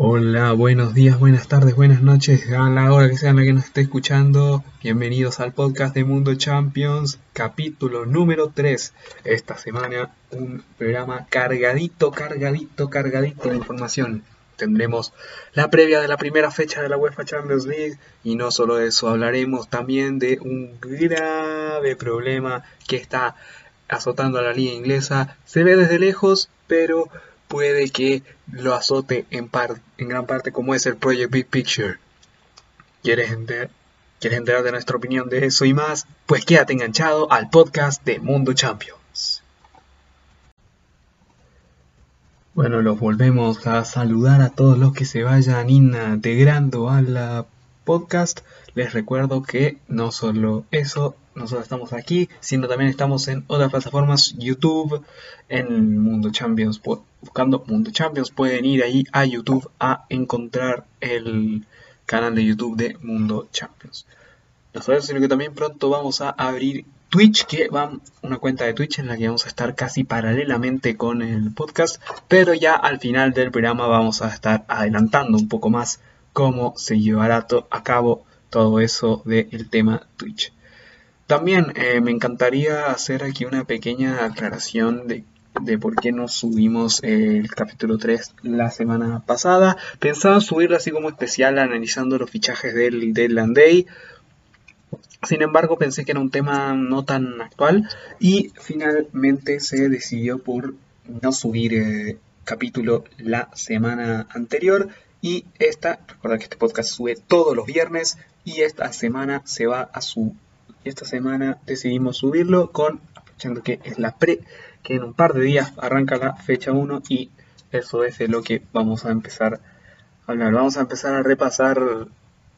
Hola, buenos días, buenas tardes, buenas noches, a la hora que sea la que nos esté escuchando. Bienvenidos al podcast de Mundo Champions, capítulo número 3. Esta semana un programa cargadito, cargadito, cargadito de información. Tendremos la previa de la primera fecha de la UEFA Champions League y no solo eso, hablaremos también de un grave problema que está azotando a la liga inglesa. Se ve desde lejos, pero puede que lo azote en, en gran parte como es el Project Big Picture. ¿Quieres, ¿Quieres enterar de nuestra opinión de eso y más? Pues quédate enganchado al podcast de Mundo Champions. Bueno, los volvemos a saludar a todos los que se vayan integrando a la podcast. Les recuerdo que no solo eso, nosotros estamos aquí, sino también estamos en otras plataformas, YouTube, en Mundo Champions, buscando Mundo Champions, pueden ir ahí a YouTube a encontrar el canal de YouTube de Mundo Champions. No solo sino que también pronto vamos a abrir Twitch, que va una cuenta de Twitch en la que vamos a estar casi paralelamente con el podcast, pero ya al final del programa vamos a estar adelantando un poco más cómo se llevará a cabo todo eso del tema Twitch. También eh, me encantaría hacer aquí una pequeña aclaración de, por qué no subimos el capítulo 3 la semana pasada. Pensaba subirlo así como especial analizando los fichajes del Deadland Day. Sin embargo, pensé que era un tema no tan actual y finalmente se decidió por no subir eh, capítulo la semana anterior y esta, recuerda que este podcast sube todos los viernes y esta semana se va a su esta semana decidimos subirlo con, aprovechando que es la pre, que en un par de días arranca la fecha 1 y eso es de lo que vamos a empezar a hablar. Vamos a empezar a repasar,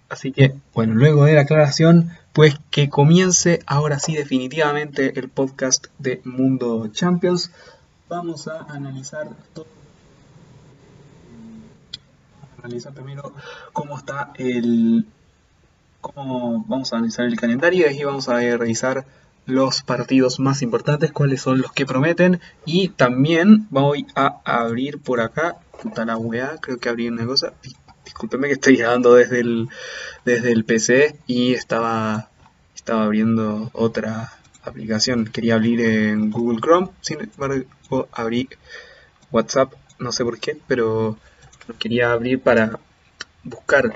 así que, bueno, luego de la aclaración, pues que comience ahora sí definitivamente el podcast de Mundo Champions. Vamos a analizar todo analizar primero cómo está el cómo vamos a analizar el calendario y vamos a revisar los partidos más importantes, cuáles son los que prometen. Y también voy a abrir por acá, puta la weá, creo que abrí una cosa, discúlpeme que estoy grabando desde el, desde el PC y estaba, estaba abriendo otra aplicación, quería abrir en Google Chrome, sin embargo abrí WhatsApp, no sé por qué, pero lo quería abrir para buscar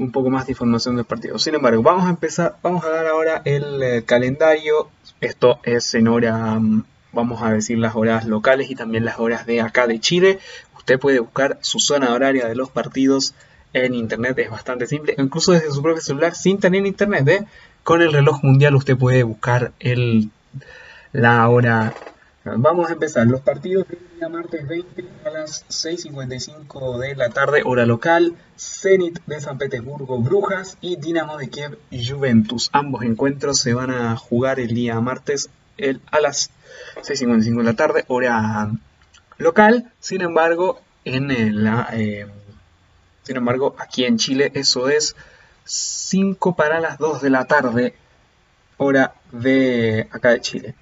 un poco más de información del partido. Sin embargo, vamos a empezar, vamos a dar ahora el eh, calendario. Esto es en hora, mm, vamos a decir las horas locales y también las horas de acá de Chile. Usted puede buscar su zona horaria de los partidos en internet, es bastante simple, incluso desde su propio celular sin tener internet. ¿eh? Con el reloj mundial usted puede buscar el, la hora Vamos a empezar los partidos del día martes 20 a las 6.55 de la tarde, hora local. Zenit de San Petersburgo, Brujas y Dinamo de Kiev, Juventus. Ambos encuentros se van a jugar el día martes a las 6.55 de la tarde, hora local. Sin embargo, en la, eh, sin embargo, aquí en Chile eso es 5 para las 2 de la tarde, hora de acá de Chile.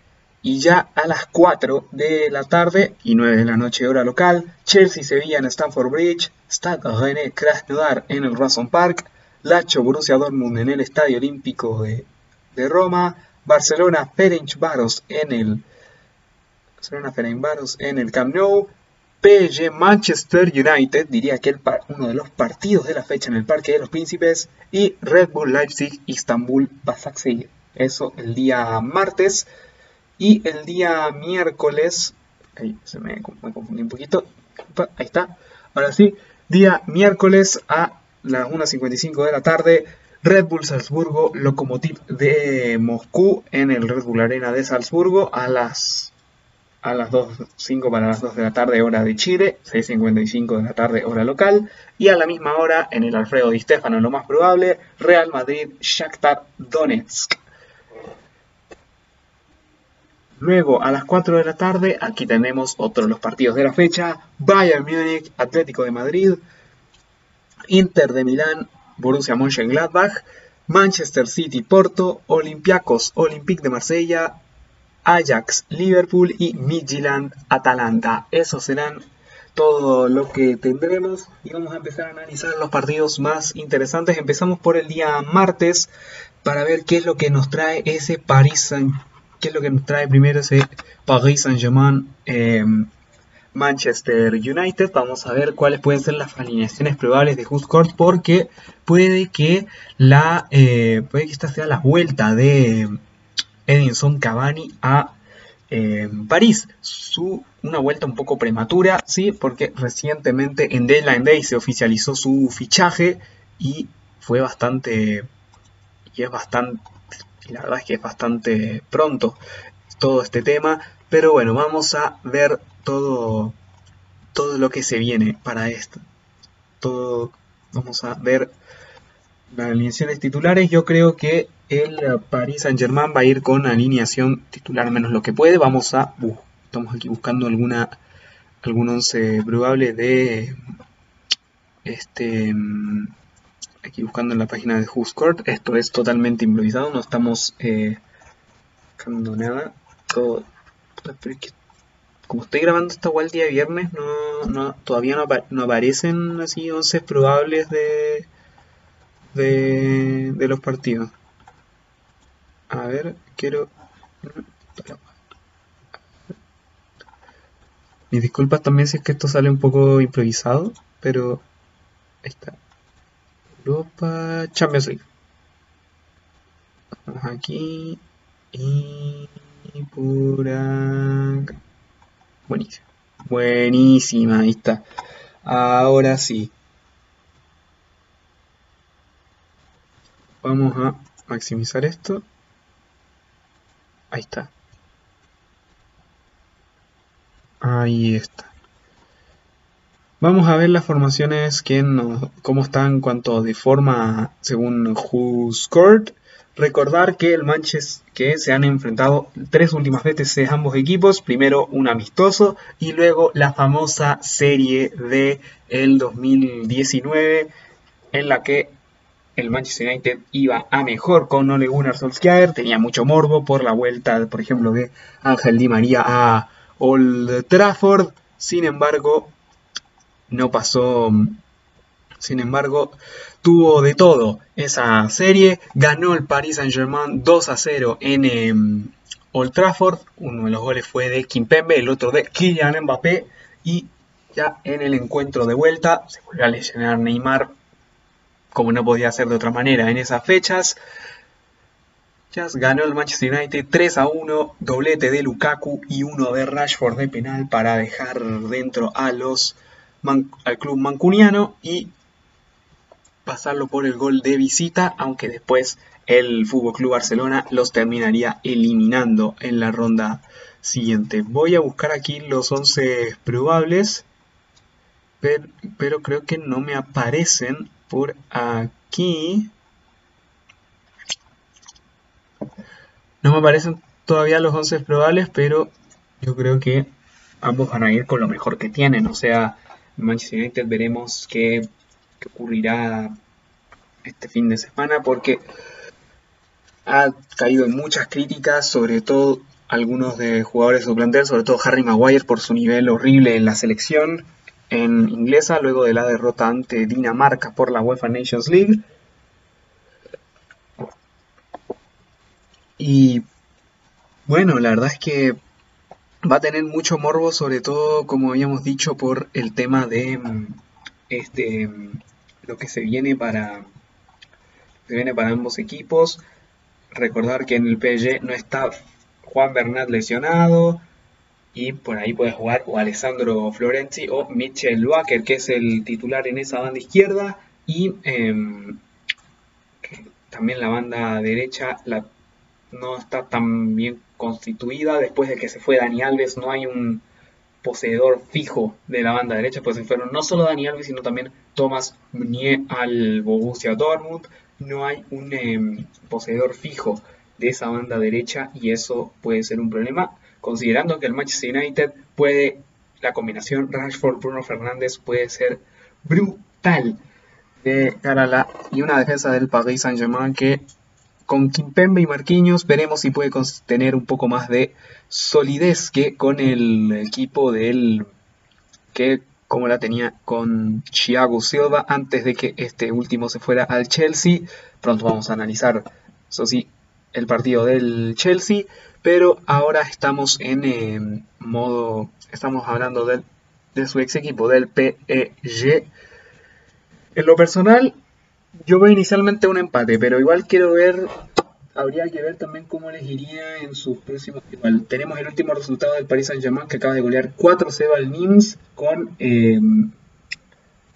Y ya a las 4 de la tarde y 9 de la noche hora local, Chelsea-Sevilla en Stamford Bridge, Stade René Krasnodar en el Razon Park, Lacho Borussia Dortmund en el Estadio Olímpico de, Roma, Barcelona Ferencváros en el Barcelona Ferencváros en el Camp Nou, PSG Manchester United, diría que el uno de los partidos de la fecha en el Parque de los Príncipes, y Red Bull Leipzig Istanbul Basaksehir. Eso el día martes. Y el día miércoles, ahí se me, confundí un poquito, ahí está, ahora sí, día miércoles a las 1.55 de la tarde, Red Bull Salzburgo, Lokomotiv de Moscú en el Red Bull Arena de Salzburgo a las a las 2.05 para las 2 de la tarde hora de Chile, 6.55 de la tarde hora local, y a la misma hora en el Alfredo Di Stefano, lo más probable, Real Madrid, Shakhtar Donetsk. Luego, a las 4 de la tarde, aquí tenemos otro de los partidos de la fecha. Bayern Múnich, Atlético de Madrid, Inter de Milán, Borussia Mönchengladbach, Manchester City, Porto, Olympiacos, Olympique de Marsella, Ajax, Liverpool y Midtjylland, Atalanta. Esos serán todo lo que tendremos y vamos a empezar a analizar los partidos más interesantes. Empezamos por el día martes para ver qué es lo que nos trae ese Paris Saint qué es lo que nos trae primero ese Paris Saint-Germain eh, Manchester United. Vamos a ver cuáles pueden ser las alineaciones probables de Just Court porque puede que la eh, puede que esta sea la vuelta de Edinson Cavani a eh, París. Su, una vuelta un poco prematura, sí, porque recientemente en Deadline Day se oficializó su fichaje y fue bastante y es bastante la verdad es que es bastante pronto todo este tema, pero bueno, vamos a ver todo, todo lo que se viene para esto. Todo, vamos a ver las alineaciones titulares. Yo creo que el Paris Saint Germain va a ir con alineación titular menos lo que puede. Vamos a, estamos aquí buscando alguna algún once probable de este aquí buscando en la página de Who's Court. Esto es totalmente improvisado, no estamos eh, buscando nada. Todo, como estoy grabando esta igual el día viernes, no, todavía no, aparecen así 11 probables de, de, de los partidos. A ver, quiero... Mis disculpas también si es que esto sale un poco improvisado, pero ahí está. Europa Champions League. Vamos aquí y por acá. Buenísima. Buenísima, ahí está. Ahora sí. Vamos a maximizar esto. Ahí está. Ahí está. Vamos a ver las formaciones que cómo están en cuanto de forma según Who Scored. Recordar que el Manchester que se han enfrentado tres últimas veces ambos equipos, primero un amistoso y luego la famosa serie de el 2019 en la que el Manchester United iba a mejor con Ole Gunnar Solskjaer, tenía mucho morbo por la vuelta, por ejemplo, de Ángel Di María a Old Trafford. Sin embargo, no pasó. Sin embargo, tuvo de todo esa serie. Ganó el Paris Saint-Germain 2 a 0 en em, Old Trafford. Uno de los goles fue de Kimpembe, el otro de Kylian Mbappé. Y ya en el encuentro de vuelta se volvió a lesionar Neymar, como no podía ser de otra manera en esas fechas. Ya ganó el Manchester United 3 a 1, doblete de Lukaku y uno de Rashford de penal para dejar dentro a los al club mancuniano y pasarlo por el gol de visita, aunque después el Fútbol Club Barcelona los terminaría eliminando en la ronda siguiente. Voy a buscar aquí los 11 probables, pero, pero creo que no me aparecen por aquí. No me aparecen todavía los 11 probables, pero yo creo que ambos van a ir con lo mejor que tienen. O sea, Manchester United veremos qué, ocurrirá este fin de semana porque ha caído en muchas críticas, sobre todo algunos de jugadores de su plantel, sobre todo Harry Maguire por su nivel horrible en la selección en inglesa, luego de la derrota ante Dinamarca por la UEFA Nations League. Y bueno, la verdad es que va a tener mucho morbo, sobre todo, como habíamos dicho, por el tema de mm, este mm, lo que se viene para se viene para ambos equipos. Recordar que en el PSG no está Juan Bernat lesionado y por ahí puede jugar o Alessandro Florenzi o Mitchell Wacker, que es el titular en esa banda izquierda y em, también la banda derecha la, no está tan bien constituida. Después de que se fue Dani Alves, no hay un poseedor fijo de la banda derecha, pues se fueron no solo Dani Alves, sino también Thomas Meunier al Borussia Dortmund. No hay un em, poseedor fijo de esa banda derecha y eso puede ser un problema, considerando que el Manchester United puede, la combinación Rashford-Bruno Fernández puede ser brutal de cara y una defensa del Paris Saint-Germain que con Kimpembe y Marquinhos veremos si puede tener un poco más de solidez que con el equipo del que como la tenía con Thiago Silva antes de que este último se fuera al Chelsea. Pronto vamos a analizar, eso sí, el partido del Chelsea, pero ahora estamos en eh, modo, estamos hablando del, de su ex equipo, del PEG. En lo personal, yo veo inicialmente un empate, pero igual quiero ver habría que ver también cómo les iría en sus próximos. Igual, tenemos el último resultado del Paris Saint-Germain que acaba de golear 4-0 al Nims con eh,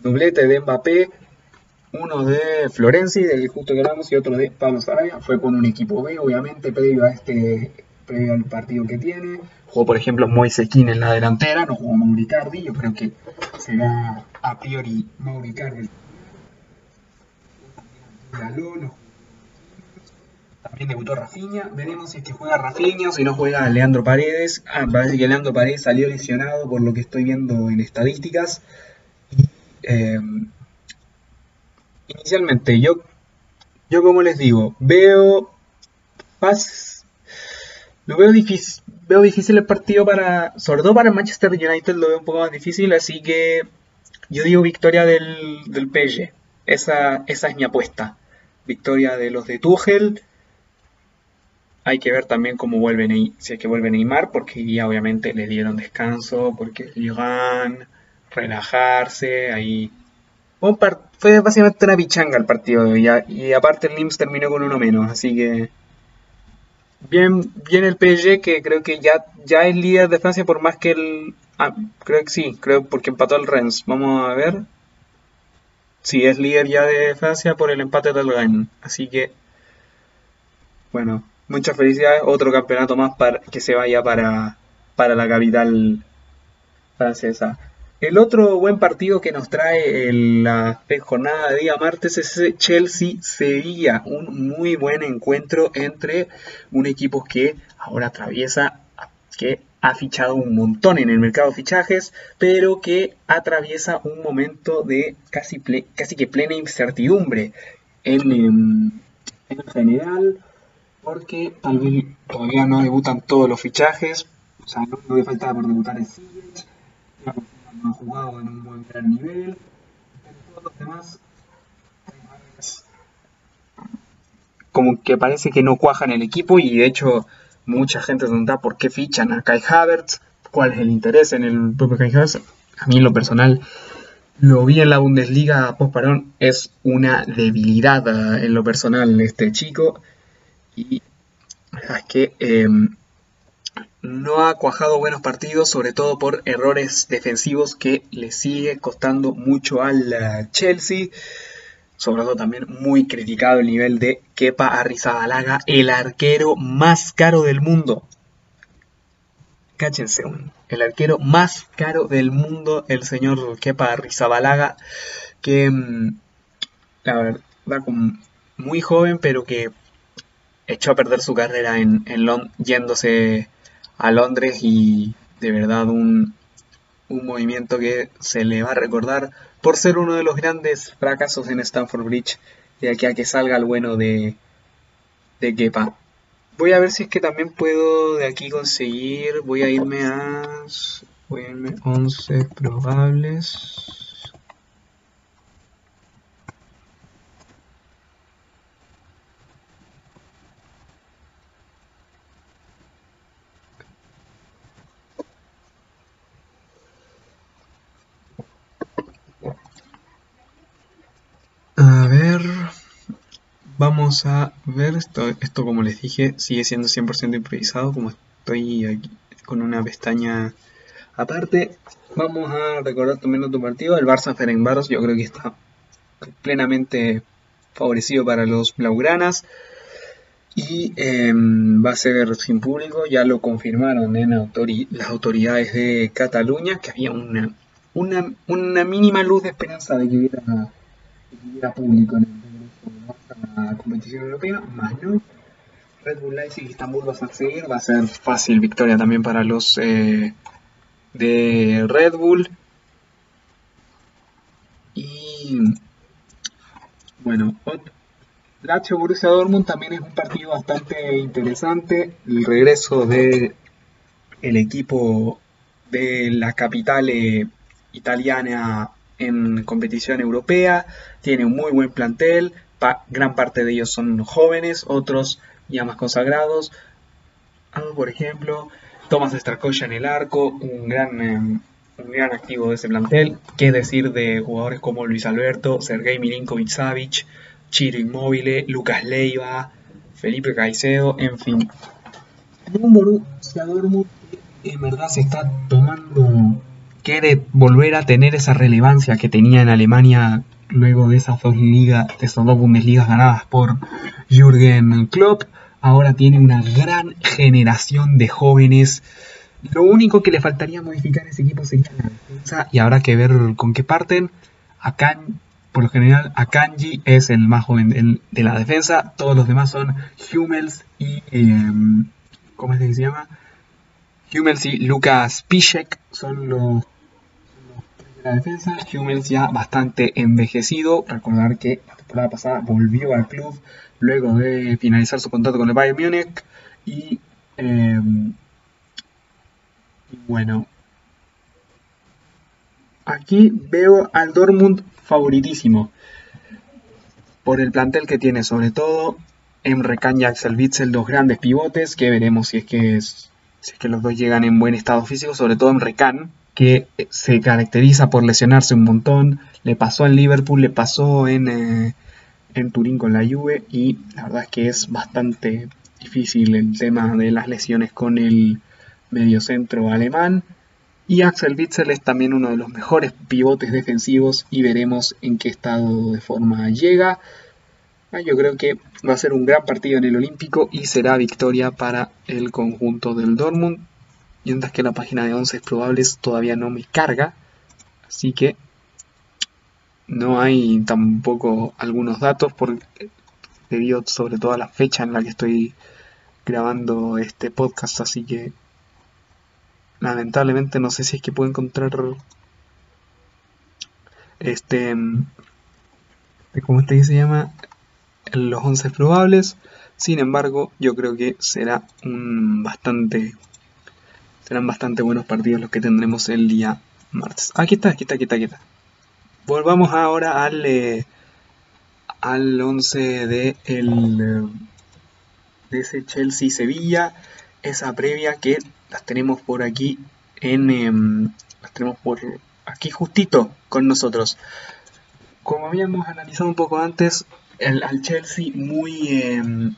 doblete de Mbappé, uno de Florenzi, del justo que hablamos, y otro de Pablo Sarabia. Fue con un equipo B, obviamente, previo a este previo al partido que tiene. Jugó, por ejemplo, Moise en la delantera, no jugó Mauricardi. Yo creo que será a priori Mauricardi. No también debutó Rafinha. Veremos si es que juega Rafinha o si no juega Leandro Paredes. Ah, parece que Leandro Paredes salió lesionado por lo que estoy viendo en estadísticas. Em, inicialmente, yo, yo como les digo, veo lo veo difícil, veo difícil el partido para, sobre todo para Manchester United lo veo un poco más difícil, así que yo digo victoria del, del PSG. Esa, esa es mi apuesta. Victoria de los de Tuchel hay que ver también cómo vuelve Neymar, si es que vuelve Neymar, porque ya obviamente le dieron descanso, porque llegan, relajarse, ahí... fue básicamente una pichanga el partido y aparte el NIMS terminó con uno menos, así que... Bien, bien el PSG que creo que ya, ya es líder de Francia por más que el... Ah, creo que sí, creo porque empató el Rennes. Vamos a ver. Sí, es líder ya de Francia por el empate del Rennes. Así que... Bueno, muchas felicidades. Otro campeonato más para que se vaya para, para la capital francesa. El otro buen partido que nos trae la jornada de día martes es Chelsea-Sevilla. Un muy buen encuentro entre un equipo que ahora atraviesa, que ha fichado un montón en el mercado de fichajes, pero que atraviesa un momento de casi, casi que plena incertidumbre en, em, en general porque tal vez todavía no debutan todos los fichajes, o sea, lo único que falta por debutar es Siege, no ha jugado en un buen gran nivel, todos los demás como que parece que no cuajan el equipo y de hecho mucha gente se pregunta por qué fichan a Kai Havertz, cuál es el interés en el propio Kai Havertz. A mí en lo personal lo vi en la Bundesliga post parón, es una debilidad eh, en lo personal este chico y es que em, no ha cuajado buenos partidos, sobre todo por errores defensivos que le sigue costando mucho al eh, Chelsea. Sobre todo también muy criticado el nivel de Kepa Arrizabalaga, el arquero más caro del mundo. Cáchense, el arquero más caro del mundo, el señor Kepa Arrizabalaga, que em, la verdad, muy joven, pero que echó a perder su carrera en, yéndose a Londres y de verdad un, movimiento que se le va a recordar por ser uno de los grandes fracasos en Stanford Bridge de aquí a que salga el bueno de, de Kepa. Voy a ver si es que también puedo de aquí conseguir, voy a irme a, voy a irme 11 probables. Vamos a ver esto, esto como les dije, sigue siendo 100% improvisado, como estoy aquí con una pestaña aparte. Vamos a recordar también otro partido, el Barça Ferencváros, yo creo que está plenamente favorecido para los blaugranas y em, va a ser sin público, ya lo confirmaron en las autoridades de Cataluña, que había una, una, mínima luz de esperanza de que hubiera, público en el la competición europea, más no. Red Bull Leipzig y Istanbul va a seguir, va a ser fácil victoria también para los eh, de Red Bull. Y bueno, Lazio Borussia Dortmund también es un partido bastante interesante. El regreso de el equipo de la capital eh, italiana en competición europea, tiene un muy buen plantel, gran parte de ellos son jóvenes, otros ya más consagrados. por ejemplo, Thomas Stracoya en el arco, un gran, em, un gran activo de ese plantel. Qué decir de jugadores como Luis Alberto, Sergei Milinkovic Savic, Chiro Inmóvil, Lucas Leiva, Felipe Caicedo, en fin. Un Borussia Dortmund en verdad se está tomando, quiere volver a tener esa relevancia que tenía en Alemania luego de esas dos ligas, de esas dos Bundesligas ganadas por Jürgen Klopp. Ahora tiene una gran generación de jóvenes. Lo único que le faltaría modificar ese equipo sería la defensa y habrá que ver con qué parten. Acá por lo general, Akanji es el más joven de la defensa. Todos los demás son Hummels y. Em, ¿Cómo es que se llama? Hummels y Lucas Piszek son los, la defensa. Hummels ya bastante envejecido. Recordar que la temporada pasada volvió al club luego de finalizar su contrato con el Bayern Múnich. Y. Em, bueno. Aquí veo al Dortmund favoritísimo por el plantel que tiene, sobre todo Emre Can y Axel Witzel, dos grandes pivotes, que veremos si es que, si es que los dos llegan en buen estado físico, sobre todo Emre Can, que se caracteriza por lesionarse un montón, le pasó en Liverpool, le pasó en, eh, en Turín con la Juve, y la verdad es que es bastante difícil el tema de las lesiones con el mediocentro alemán. Y Axel Witzel es también uno de los mejores pivotes defensivos y veremos en qué estado de forma llega. Ah, yo creo que va a ser un gran partido en el Olímpico y será victoria para el conjunto del Dortmund. Mientras que la página de 11 probables todavía no me carga. Así que no hay tampoco algunos datos por, debido sobre todo a la fecha en la que estoy grabando este podcast. Así que lamentablemente no sé si es que puedo encontrar este como este se llama los 11 probables sin embargo yo creo que será un bastante serán bastante buenos partidos los que tendremos el día martes. Aquí está aquí está aquí está aquí está. Volvamos ahora al eh, al 11 de el de ese Chelsea Sevilla. Esa previa que las tenemos por aquí en em, las tenemos por aquí justito con nosotros. Como habíamos analizado un poco antes el, al Chelsea muy em,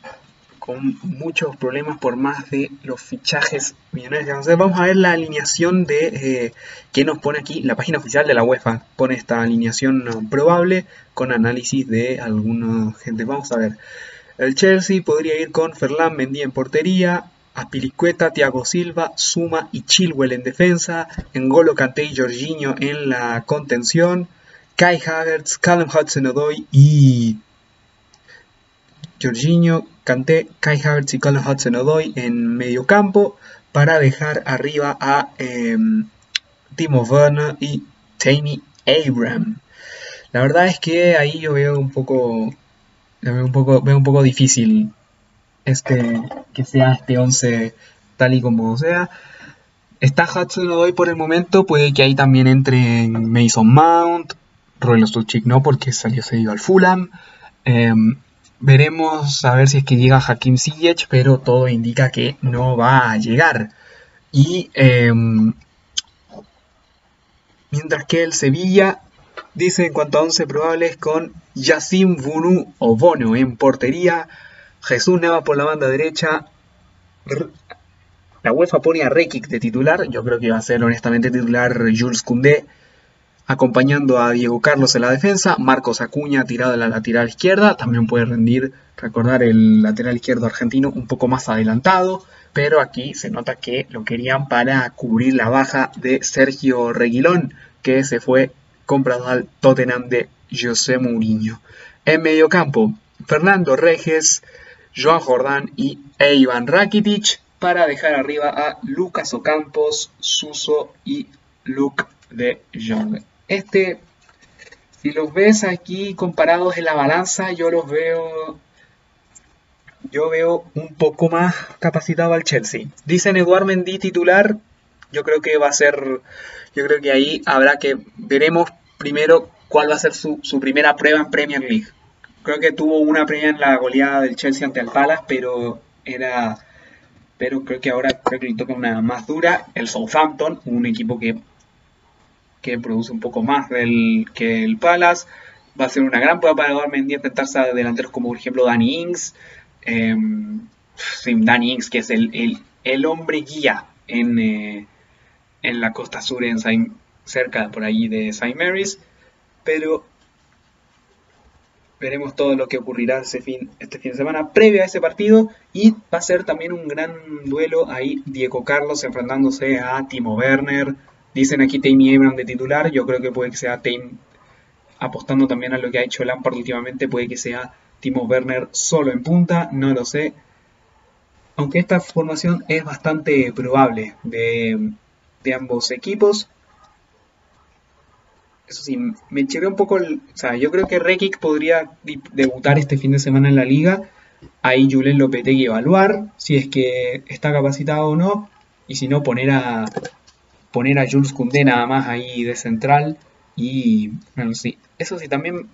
con muchos problemas por más de los fichajes millonarios entonces vamos a ver la alineación de eh, que nos pone aquí. La página oficial de la UEFA pone esta alineación probable con análisis de alguna gente. Vamos a ver. El Chelsea podría ir con Ferland Mendy en portería, Apilicueta, Thiago Silva, Suma y Chilwell en defensa, Engolo Kanté y Jorginho en la contención, Kai Havertz, Callum Hudson-Odoi y Jorginho, Kanté, Kai Havertz y Callum Hudson-Odoi en medio campo para dejar arriba a em, Timo Werner y Tammy Abraham. La verdad es que ahí yo veo un poco, veo un poco, veo un poco difícil este, que sea este 11 tal y como sea. Está Hudson doy por el momento, puede que ahí también entre Mason Mount, Royal Stuchik no, porque salió cedido al Fulham. Em, veremos a ver si es que llega Hakim Ziyech, pero todo indica que no va a llegar. Y em, mientras que el Sevilla dice en cuanto a 11 probables con Yassim Bunu o Bono en portería, Jesús Nava por la banda derecha. La UEFA pone a Rekik de titular. Yo creo que va a ser honestamente titular Jules Koundé. Acompañando a Diego Carlos en la defensa. Marcos Acuña tirado en la lateral izquierda. También puede rendir, recordar, el lateral izquierdo argentino un poco más adelantado. Pero aquí se nota que lo querían para cubrir la baja de Sergio Reguilón. Que se fue comprado al Tottenham de José Mourinho. En medio campo, Fernando Reges, Joan Jordán y Ivan Rakitic para dejar arriba a Lucas Ocampos, Suso y Luke de Jong. Este, si los ves aquí comparados en la balanza, yo los veo yo veo un poco más capacitado al Chelsea. Dicen Eduard Mendy titular, yo creo que va a ser, yo creo que ahí habrá que, veremos primero cuál va a ser su, su primera prueba en Premier League. Creo que tuvo una primera en la goleada del Chelsea ante el Palace, pero era pero creo que ahora creo que le toca una más dura. El Southampton, un equipo que, que produce un poco más del, que el Palace. Va a ser una gran prueba para Mendy enfrentarse a delanteros como por ejemplo Danny Ings. Eh, Danny Ings, que es el, el, hombre guía en, eh, en la costa sur, en cerca por allí de St. Mary's. Pero veremos todo lo que ocurrirá ese fin, este fin de semana previo a ese partido y va a ser también un gran duelo ahí Diego Carlos enfrentándose a Timo Werner dicen aquí Tammy Abraham de titular yo creo que puede que sea Tim apostando también a lo que ha hecho Lampard últimamente puede que sea Timo Werner solo en punta no lo sé aunque esta formación es bastante probable de, ambos equipos eso sí, me chirrió un poco. El, o sea, yo creo que Rekic podría debutar este fin de semana en la liga. Ahí Julen Lopetegui evaluar si es que está capacitado o no. Y si no, poner a poner a Jules Koundé nada más ahí de central. Y bueno, sí. Eso sí, también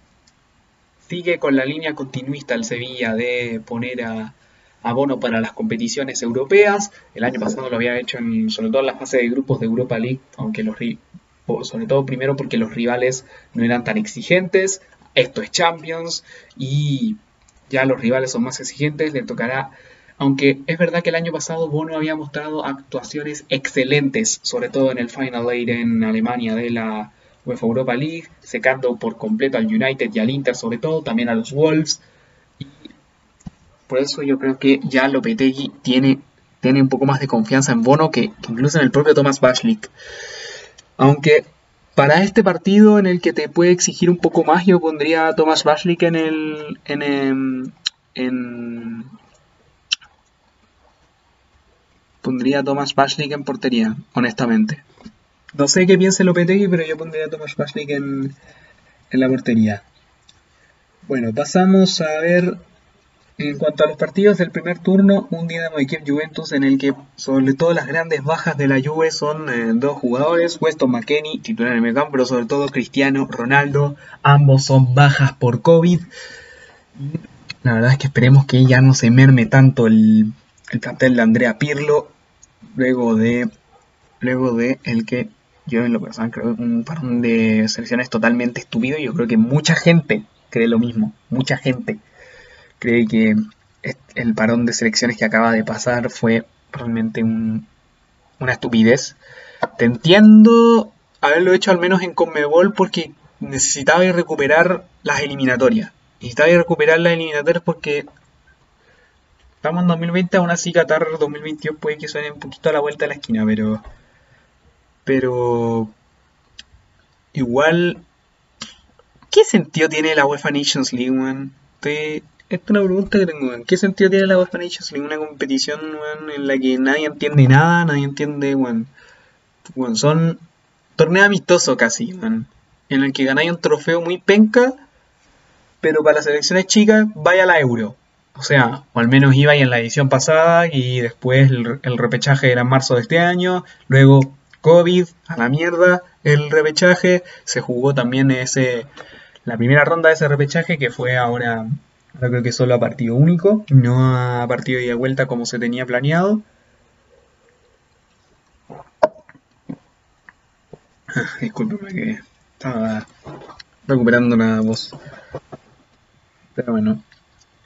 sigue con la línea continuista el Sevilla de poner a, a Bono para las competiciones europeas. El año pasado lo había hecho en, sobre todo en la fase de grupos de Europa League, aunque los, sobre todo primero porque los rivales no eran tan exigentes, esto es Champions y ya los rivales son más exigentes, le tocará, aunque es verdad que el año pasado Bono había mostrado actuaciones excelentes, sobre todo en el Final Eight en Alemania de la UEFA Europa League, secando por completo al United y al Inter sobre todo, también a los Wolves. Y por eso yo creo que ya Lopetegui tiene, tiene un poco más de confianza en Bono que, incluso en el propio Thomas Bashlik. Aunque para este partido en el que te puede exigir un poco más, yo pondría a Thomas Bashlik en el. En, em, en, pondría a Thomas en portería, honestamente. No sé qué piense Lopetegui, pero yo pondría a Thomas Bashlik en, en la portería. Bueno, pasamos a ver en cuanto a los partidos del primer turno, un Dinamo de Kiev Juventus en el que sobre todo las grandes bajas de la Juve son eh, dos jugadores, Weston McKennie, titular en el pero sobre todo Cristiano Ronaldo, ambos son bajas por COVID. La verdad es que esperemos que ya no se merme tanto el, el plantel de Andrea Pirlo, luego de luego de el que yo en lo personal creo que un parón de selecciones totalmente estúpido y yo creo que mucha gente cree lo mismo, mucha gente cree que el parón de selecciones que acaba de pasar fue realmente una estupidez. Te entiendo haberlo hecho al menos en Conmebol porque necesitaba recuperar las eliminatorias. Necesitaba recuperar las eliminatorias porque estamos en 2020, aún así Qatar 2022 puede que suene un poquito a la vuelta de la esquina, pero pero igual ¿qué sentido tiene la UEFA Nations League, man? Esta es una pregunta que tengo. ¿En qué sentido tiene la UEFA Nations League? Una competición en la que nadie entiende nada, nadie entiende, bueno, son torneos amistosos casi, en el que ganáis un trofeo muy penca, pero para las selecciones chicas vaya la Euro. O sea, o al menos iba ahí en la edición pasada y después el, repechaje era en marzo de este año, luego COVID, a la mierda, el repechaje, se jugó también ese la primera ronda de ese repechaje que fue ahora Ahora creo que solo a partido único, no a partido de vuelta como se tenía planeado. Ah, discúlpeme que estaba recuperando la voz. Pero bueno,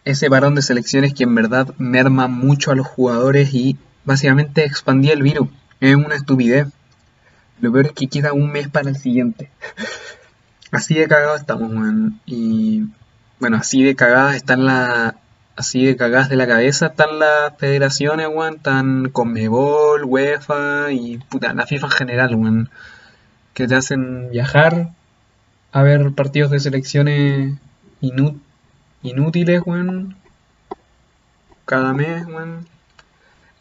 ese varón de selecciones que en verdad merma mucho a los jugadores y básicamente expandía el virus. Es una estupidez. Lo peor es que queda un mes para el siguiente. Así de cagado estamos, man. Y bueno, así de cagadas están la así de cagadas de la cabeza están las federaciones, weón, están Conmebol, UEFA y puta, la FIFA en general, weón, que te hacen viajar a ver partidos de selecciones inútiles, weón, cada mes, weón.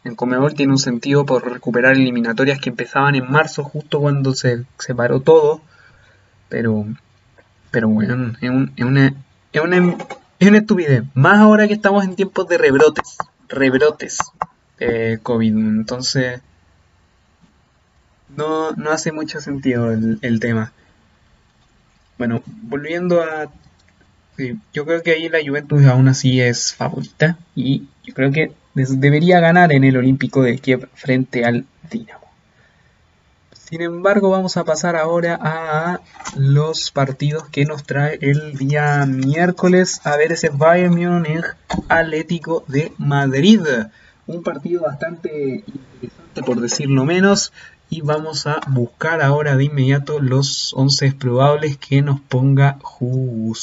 En Conmebol tiene un sentido por recuperar eliminatorias que empezaban en marzo, justo cuando se, se paró todo, pero, pero, weón, es, un, es una es una, es una estupidez. Más ahora que estamos en tiempos de rebrotes. Rebrotes de COVID. Entonces. no, no hace mucho sentido el, el tema. Bueno, volviendo a... yo creo que ahí la Juventus aún así es favorita y yo creo que debería ganar en el Olímpico de Kiev frente al Dinamo. Sin embargo, vamos a pasar ahora a los partidos que nos trae el día miércoles. A ver ese Bayern Múnich Atlético de Madrid. Un partido bastante interesante por decirlo menos. Y vamos a buscar ahora de inmediato los 11 probables que nos ponga Who.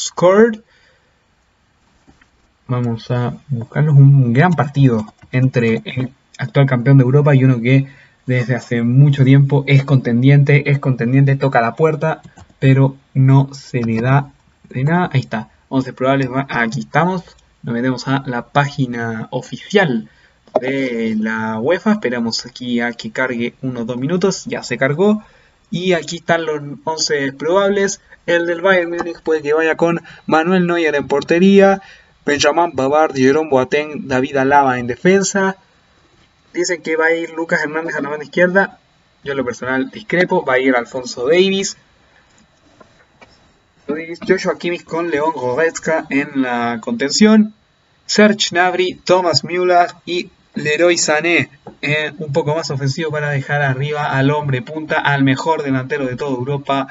Vamos a buscarlos un gran partido entre el actual campeón de Europa y uno que desde hace mucho tiempo es contendiente, es contendiente, toca la puerta, pero no se le da de nada. Ahí está, 11 probables, aquí estamos. Nos metemos a la página oficial de la UEFA. Esperamos aquí a que cargue unos dos minutos. Ya se cargó. Y aquí están los 11 probables. El del Bayern Múnich puede que vaya con Manuel Neuer en portería. Benjamin Pavard, Jerome Boateng, David Alaba en defensa. Dicen que va a ir Lucas Hernández a la mano izquierda. Yo en lo personal discrepo. Va a ir Alfonso Davis. Joshua Kimmich con León Goretzka en la contención. Serge Gnabry, Thomas Müller y Leroy Sané. un poco más ofensivo para dejar arriba al hombre punta, al mejor delantero de toda Europa,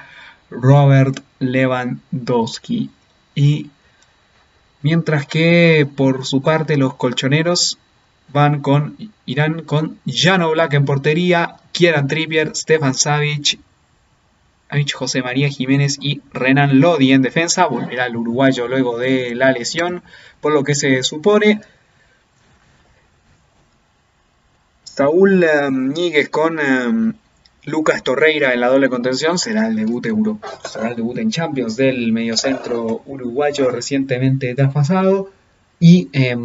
Robert Lewandowski. Y mientras que por su parte los colchoneros van con irán con Jan Oblak en portería, Kieran Trippier, Stefan Savic, José María Jiménez y Renan Lodi en defensa. Volverá el uruguayo luego de la lesión, por lo que se supone. Saúl eh, Ñíguez con eh, Lucas Torreira en la doble contención. Será el debut Euro, será el debut en Champions del mediocentro uruguayo recientemente traspasado y eh,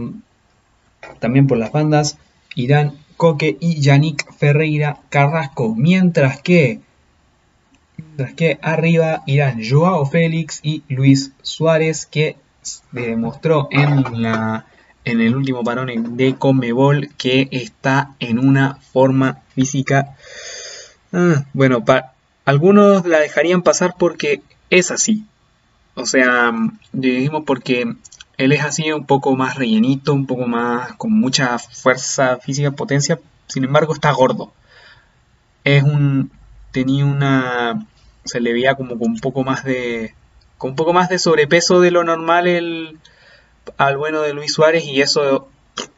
también por las bandas irán Coque y Yannick Ferreira Carrasco, mientras que mientras que arriba irán Joao Félix y Luis Suárez que demostró en la en el último parón de Conmebol que está en una forma física ah, bueno, algunos la dejarían pasar porque es así. O sea, dijimos porque él es así un poco más rellenito, un poco más con mucha fuerza física, potencia, sin embargo está gordo. Es un tenía una se le veía como con un poco más de con un poco más de sobrepeso de lo normal el al bueno de Luis Suárez y eso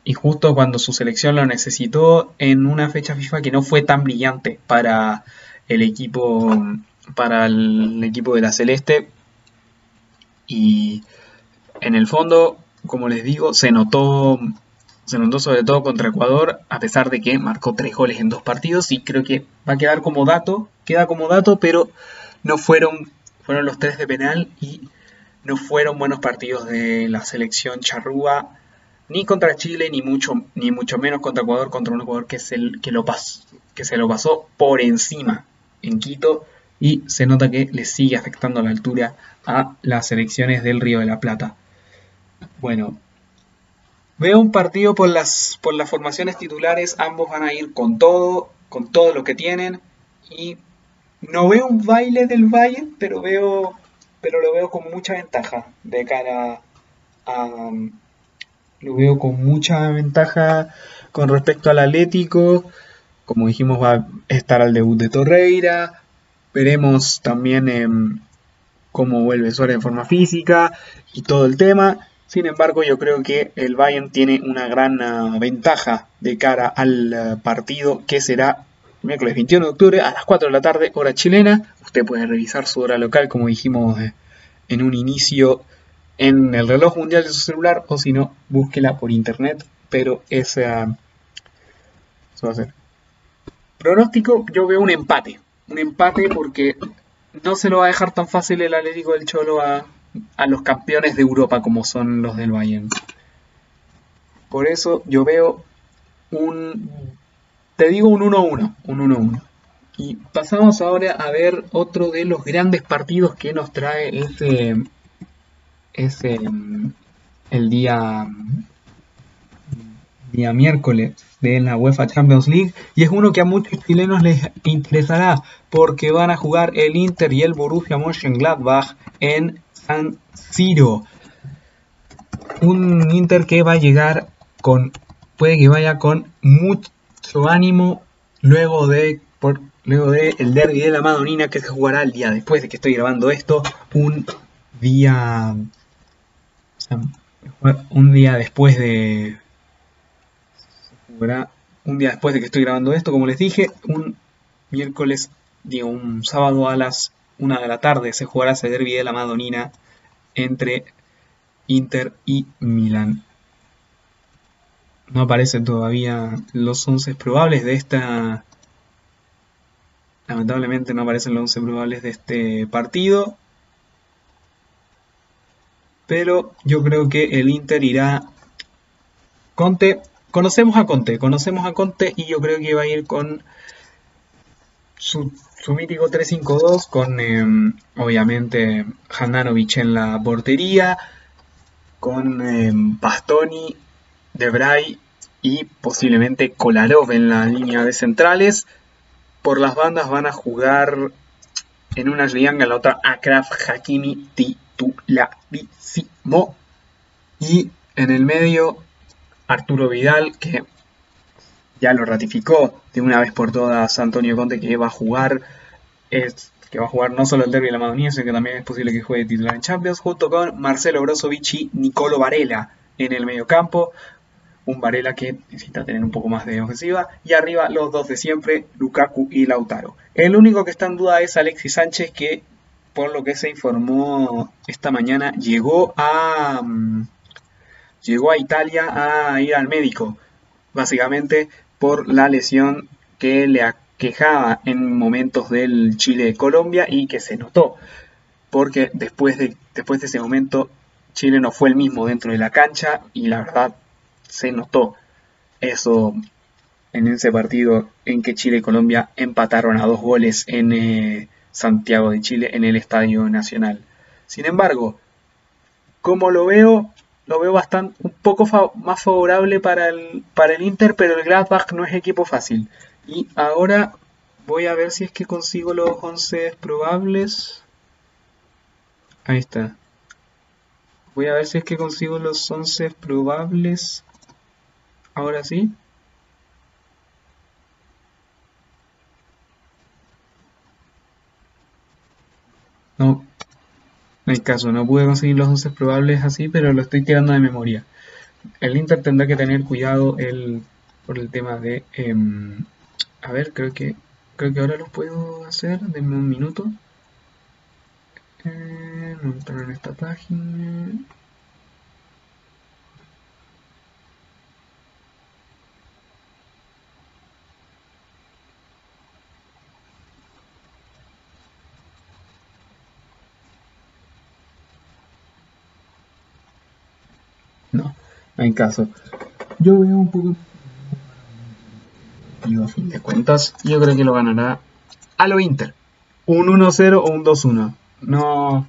y justo cuando su selección lo necesitó en una fecha FIFA que no fue tan brillante para el equipo para el equipo de la Celeste. Y en el fondo como les digo se notó se notó sobre todo contra Ecuador a pesar de que marcó tres goles en dos partidos y creo que va a quedar como dato queda como dato pero no fueron fueron los tres de penal y no fueron buenos partidos de la selección charrúa ni contra Chile ni mucho ni mucho menos contra Ecuador contra un Ecuador que se, que lo pasó, que se lo pasó por encima en Quito y se nota que le sigue afectando la altura a las selecciones del Río de la Plata. Bueno, veo un partido por las por las formaciones titulares, ambos van a ir con todo, con todo lo que tienen y no veo un baile del Valle, pero veo pero lo veo con mucha ventaja de cara a lo veo con mucha ventaja con respecto al Atlético. Como dijimos, va a estar al debut de Torreira. Veremos también eh, cómo vuelve Suárez en forma física y todo el tema. Sin embargo, yo creo que el Bayern tiene una gran uh, ventaja de cara al uh, partido que será miércoles 21 de octubre a las 4 de la tarde, hora chilena. Usted puede revisar su hora local, como dijimos eh, en un inicio en el reloj mundial de su celular o si no, búsquela por internet, pero esa eso va a ser. Pronóstico, yo veo un empate, un empate porque no se lo va a dejar tan fácil el Atlético del Cholo a, a los campeones de Europa como son los del Bayern. Por eso yo veo un, te digo un 1-1, un 1-1. Y pasamos ahora a ver otro de los grandes partidos que nos trae este es el, día día miércoles de la UEFA Champions League y es uno que a muchos chilenos les interesará porque van a jugar el Inter y el Borussia Mönchengladbach en San Siro. Un Inter que va a llegar con puede que vaya con mucho ánimo luego de por, luego de el derby de la Madonina que se jugará el día después de que estoy grabando esto, un día un día después de un día después de que estoy grabando esto, como les dije, un miércoles, digo, un sábado a las 1 de la tarde se jugará ese derby de la Madonina entre Inter y Milan. No aparecen todavía los 11 probables de esta... Lamentablemente no aparecen los 11 probables de este partido. Pero yo creo que el Inter irá... Conte Conocemos a Conte, conocemos a Conte y yo creo que va a ir con su, mítico 3-5-2 con em, obviamente Handanovic en la portería, con eh, Bastoni, Debray y posiblemente Kolarov en la línea de centrales. Por las bandas van a jugar en una Lianga, en la otra Akraf Hakimi titularísimo. Y en el medio Arturo Vidal, que ya lo ratificó de una vez por todas Antonio Conte que va a jugar, es, que va a jugar no solo el derby de la sino que también es posible que juegue titular en Champions, junto con Marcelo Brozovic y Nicolo Varela en el medio campo. Un Varela que necesita tener un poco más de ofensiva. Y arriba los dos de siempre, Lukaku y Lautaro. El único que está en duda es Alexis Sánchez, que por lo que se informó esta mañana, llegó a, mm, llegó a Italia a ir al médico, básicamente por la lesión que le aquejaba en momentos del Chile-Colombia y que se notó, porque después de, después de ese momento Chile no fue el mismo dentro de la cancha y la verdad se notó eso en ese partido en que Chile y Colombia empataron a dos goles en eh, Santiago de Chile en el Estadio Nacional. Sin embargo, como lo veo, lo veo bastante un poco más favorable para el, para el Inter, pero el Gladbach no es equipo fácil. Y ahora voy a ver si es que consigo los 11 probables. Ahí está. Voy a ver si es que consigo los 11 probables. Ahora sí. No, en el caso, no pude conseguir los 11 probables así, pero lo estoy tirando de memoria. El Inter tendrá que tener cuidado el, por el tema de... Em, a ver, creo que creo que ahora lo puedo hacer. Denme un minuto. Eh, entrar en esta página. Hay caso. Yo veo un poco. Y a fin de cuentas, yo creo que lo ganará a lo Inter. Un 1-0 o un 2-1. No,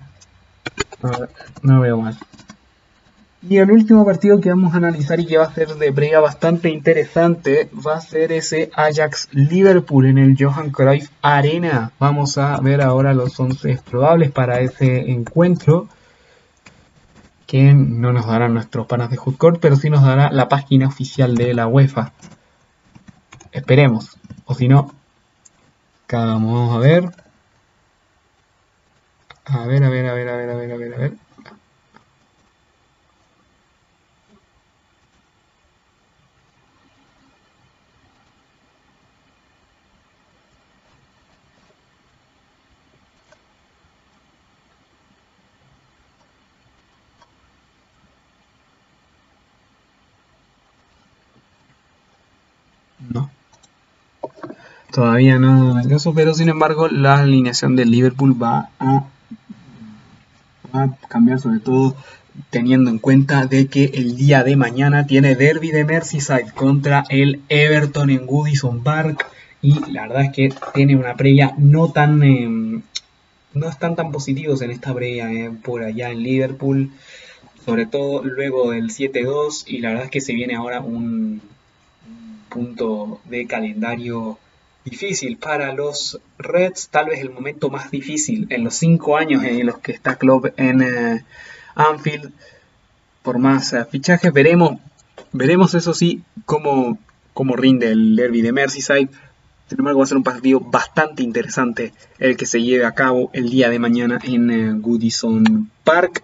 no, veo mal. Y el último partido que vamos a analizar y que va a ser de previa bastante interesante va a ser ese Ajax Liverpool en el Johan Cruyff Arena. Vamos a ver ahora los 11 probables para ese encuentro que no nos darán nuestros panas de Hoodcore, pero sí nos dará la página oficial de la UEFA. Esperemos. O si no, vamos a ver. A ver, a ver, a ver, a ver, a ver, a ver, a ver. No. Todavía no eso, pero sin embargo la alineación del Liverpool va a, cambiar sobre todo teniendo en cuenta de que el día de mañana tiene derby de Merseyside contra el Everton en Goodison Park y la verdad es que tiene una previa no tan em, no están tan positivos en esta previa eh, por allá en Liverpool sobre todo luego del 7-2 y la verdad es que se viene ahora un punto de calendario difícil para los Reds, tal vez el momento más difícil en los cinco años en los que está Club en eh, Anfield. Por más eh, fichajes, veremos, veremos eso sí cómo, cómo rinde el derby de Merseyside. Sin embargo, va a ser un partido bastante interesante el que se lleve a cabo el día de mañana en eh, Goodison Park.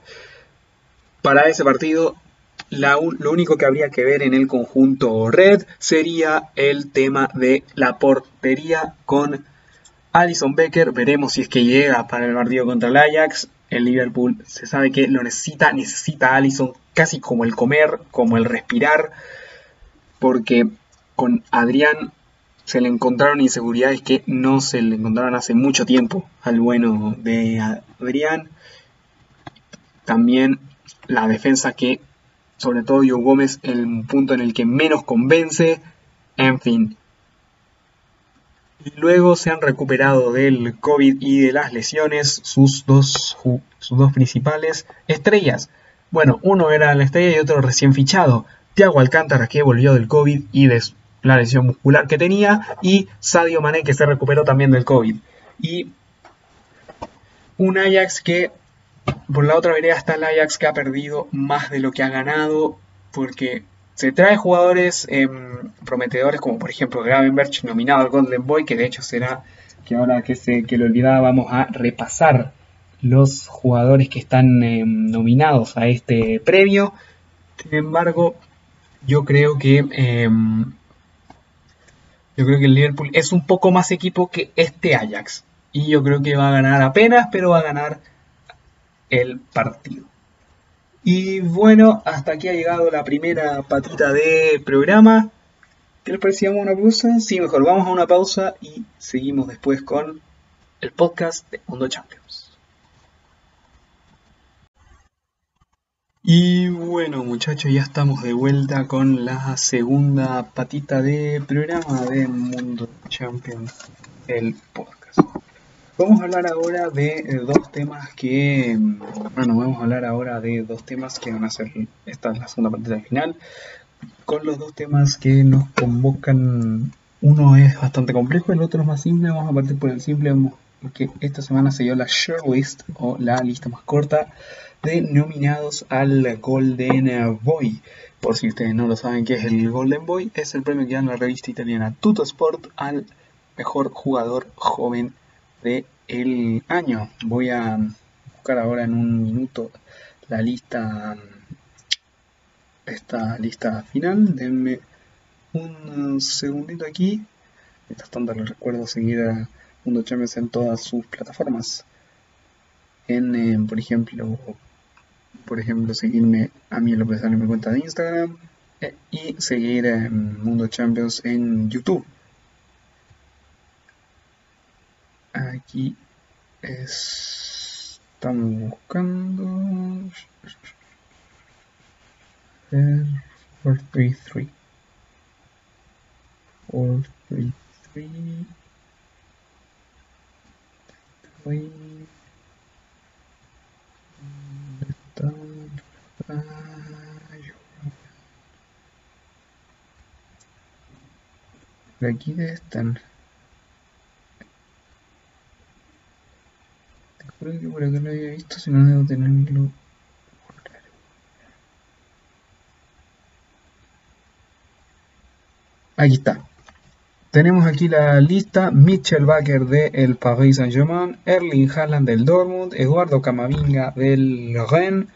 Para ese partido lo único que habría que ver en el conjunto red sería el tema de la portería con Alison Becker. Veremos si es que llega para el partido contra el Ajax. El Liverpool se sabe que lo necesita, necesita a Alison casi como el comer, como el respirar, porque con Adrián se le encontraron inseguridades que no se le encontraron hace mucho tiempo al bueno de Adrián. También la defensa que sobre todo Joe Gómez, el punto en el que menos convence, en fin. Luego se han recuperado del COVID y de las lesiones sus dos, sus dos principales estrellas. Bueno, uno era la estrella y otro recién fichado. Tiago Alcántara que volvió del COVID y de la lesión muscular que tenía. Y Sadio Mané que se recuperó también del COVID. Y un Ajax que por la otra vereda está el Ajax que ha perdido más de lo que ha ganado porque se trae jugadores em, prometedores como por ejemplo Gravenberch nominado al Golden Boy que de hecho será que ahora que, se, que lo olvidaba vamos a repasar los jugadores que están em, nominados a este premio. Sin embargo yo creo que em, yo creo que el Liverpool es un poco más equipo que este Ajax y yo creo que va a ganar apenas pero va a ganar el partido. Y bueno, hasta aquí ha llegado la primera patita de programa. ¿Qué les parecía una pausa? Sí, mejor, vamos a una pausa y seguimos después con el podcast de Mundo Champions. Y bueno muchachos, ya estamos de vuelta con la segunda patita de programa de Mundo Champions, el podcast. Vamos a hablar ahora de eh, dos temas que, mm, bueno, vamos a hablar ahora de dos temas que van a ser, esta es la segunda parte final, con los dos temas que nos convocan, uno es bastante complejo, el otro es más simple, vamos a partir por el simple, porque esta semana se dio la shortlist o la lista más corta de nominados al Golden Boy. Por si ustedes no lo saben qué es el Golden Boy, es el premio que dan la revista italiana Tutto Sport al mejor jugador joven de el año. Voy a buscar ahora en un minuto la lista esta lista final. Denme un segundito aquí. Mientras tanto les recuerdo seguir a Mundo Champions en todas sus plataformas. En, eh, por ejemplo, por ejemplo, seguirme a mí lo en mi cuenta de Instagram eh, y seguir a Mundo Champions en YouTube. Aquí estamos buscando 433 433 aquí están Si no debo tenerlo. Aquí está. Tenemos aquí la lista: Mitchell Baker del Paris Saint-Germain, Erling Haaland del Dortmund, Eduardo Camavinga del Rennes,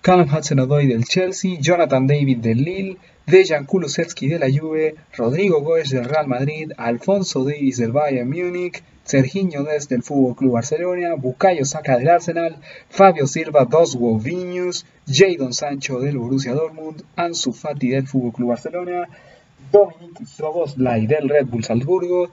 Callum Hudson-Odoi del Chelsea, Jonathan David del Lille, Dejan Kulusevski de la Juve, Rodrigo Goes del Real Madrid, Alfonso Davis del Bayern Múnich, Serginho Des del Fútbol Club Barcelona, Bukayo Saka del Arsenal, Fabio Silva dos Viñus, Jadon Sancho del Borussia Dortmund, Ansu Fati del Fútbol Club Barcelona, Dominic Soboslai del Red Bull Salzburgo,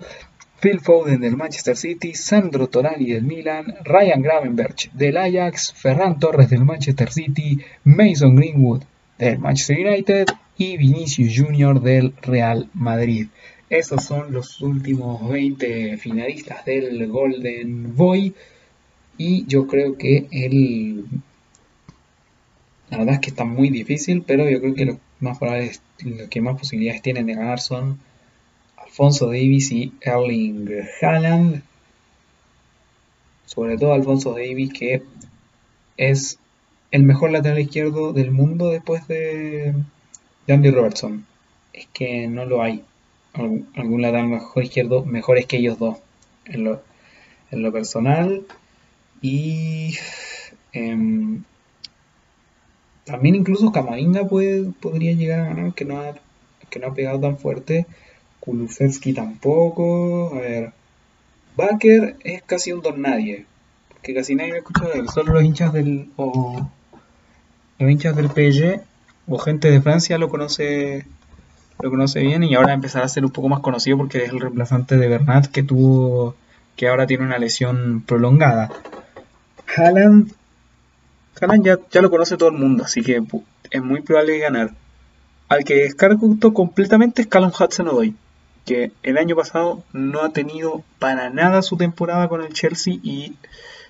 Phil Foden del Manchester City, Sandro Tonali del Milan, Ryan Gravenberch del Ajax, Ferran Torres del Manchester City, Mason Greenwood del Manchester United y Vinicius Junior del Real Madrid. Esos son los últimos 20 finalistas del Golden Boy. Y yo creo que el. La verdad es que está muy difícil, pero yo creo que los más probables, los que más posibilidades tienen de ganar son Alfonso Davis y Erling Haaland. Sobre todo Alfonso Davis, que es el mejor lateral izquierdo del mundo después de Andy Robertson. Es que no lo hay. Algún lateral mejor izquierdo mejores que ellos dos. En lo, en lo personal. Y em, también incluso Camavinga puede, podría llegar a ganar, que no ha, que no ha pegado tan fuerte. Kulusevski tampoco. A ver. Baker es casi un don nadie. Porque casi nadie me escucha de él. Solo los hinchas del. O, los hinchas del PSG o gente de Francia lo conoce. Lo conoce bien y ahora va a ser un poco más conocido porque es el reemplazante de Bernat que tuvo. que ahora tiene una lesión prolongada. Haaland. Haaland ya, ya lo conoce todo el mundo, así que es muy probable ganar. Al que descarto completamente es Callum Hudson-Odoi que el año pasado no ha tenido para nada su temporada con el Chelsea y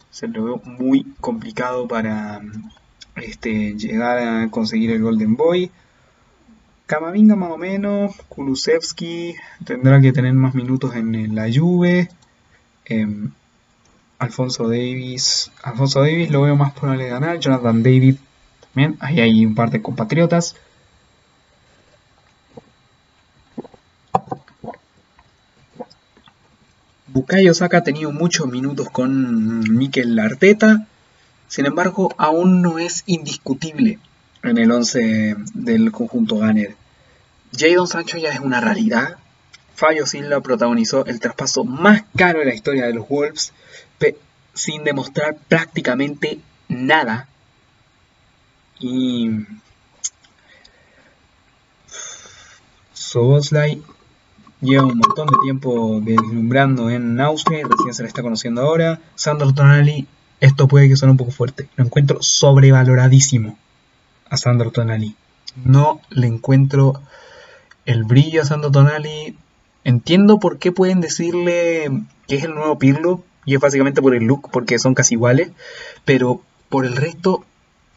se lo veo muy complicado para este, llegar a conseguir el Golden Boy. Camavinga más o menos, Kulusevski tendrá que tener más minutos en la Juve. Em, Alfonso Davis, Alfonso Davis lo veo más probable de ganar. Jonathan David también, ahí hay un par de compatriotas. Bukayo Saka ha tenido muchos minutos con Mikel Arteta, sin embargo aún no es indiscutible en el 11 del conjunto Gunner. Jadon Sancho ya es una realidad. Fabio Silva protagonizó el traspaso más caro de la historia de los Wolves sin demostrar prácticamente nada. Y Soboslai Lleva un montón de tiempo deslumbrando en Austria y recién se le está conociendo ahora. Sandro Tonali, esto puede que suene un poco fuerte. Lo encuentro sobrevaloradísimo a Sandro Tonali. No le encuentro el brillo a Sandro Tonali. Entiendo por qué pueden decirle que es el nuevo Pirlo. Y es básicamente por el look, porque son casi iguales. Pero por el resto,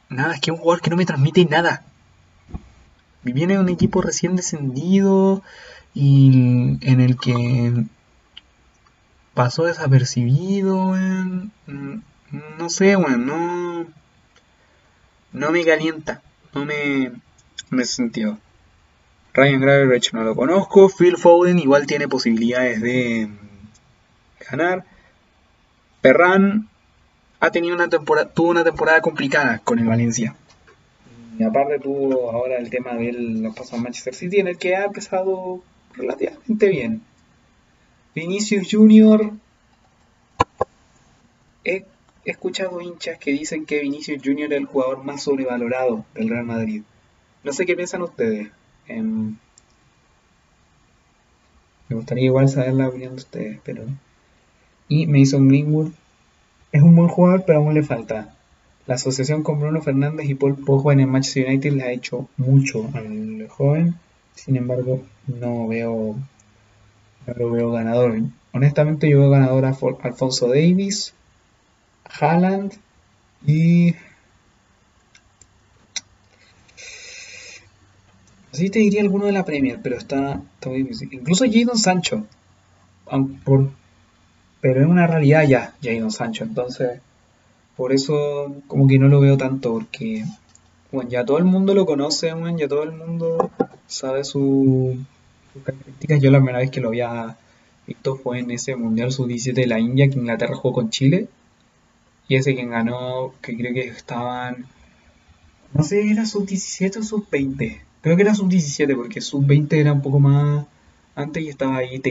nada, es que es un jugador que no me transmite nada. Viene un equipo recién descendido y en el que pasó desapercibido, mm, No sé, weón, no. No me calienta. No me. Me sentido. Ryan Graveridge no lo conozco. Phil Foden igual tiene posibilidades de ganar. Perran ha tenido una temporada, tuvo una temporada complicada con el Valencia. Y aparte tuvo ahora el tema de los pasos a Manchester City en el que ha empezado relativamente bien. Vinicius Junior. He escuchado hinchas que dicen que Vinicius Junior es el jugador más sobrevalorado del Real Madrid. No sé qué piensan ustedes. Em, me gustaría igual saber la opinión de ustedes, pero. Y Mason Greenwood es un buen jugador, pero aún le falta. La asociación con Bruno Fernández y Paul Pogba en el Manchester United le ha hecho mucho al joven sin embargo, no veo, no lo veo ganador. Honestamente, yo veo ganador a Alfonso Davis, Haaland y. Así te diría alguno de la Premier, pero está, muy difícil. Incluso Jadon Sancho. pero es una realidad ya, Jadon Sancho. Entonces, por eso como que no lo veo tanto, porque bueno, ya todo el mundo lo conoce, ya todo el mundo sabe sus características. Yo la primera vez que lo había visto fue en ese Mundial Sub-17 de la India que Inglaterra jugó con Chile. Y ese quien ganó, que creo que estaban... No sé, era sub-17 o sub-20. Creo que era sub-17 porque sub-20 era un poco más... Antes y estaba ahí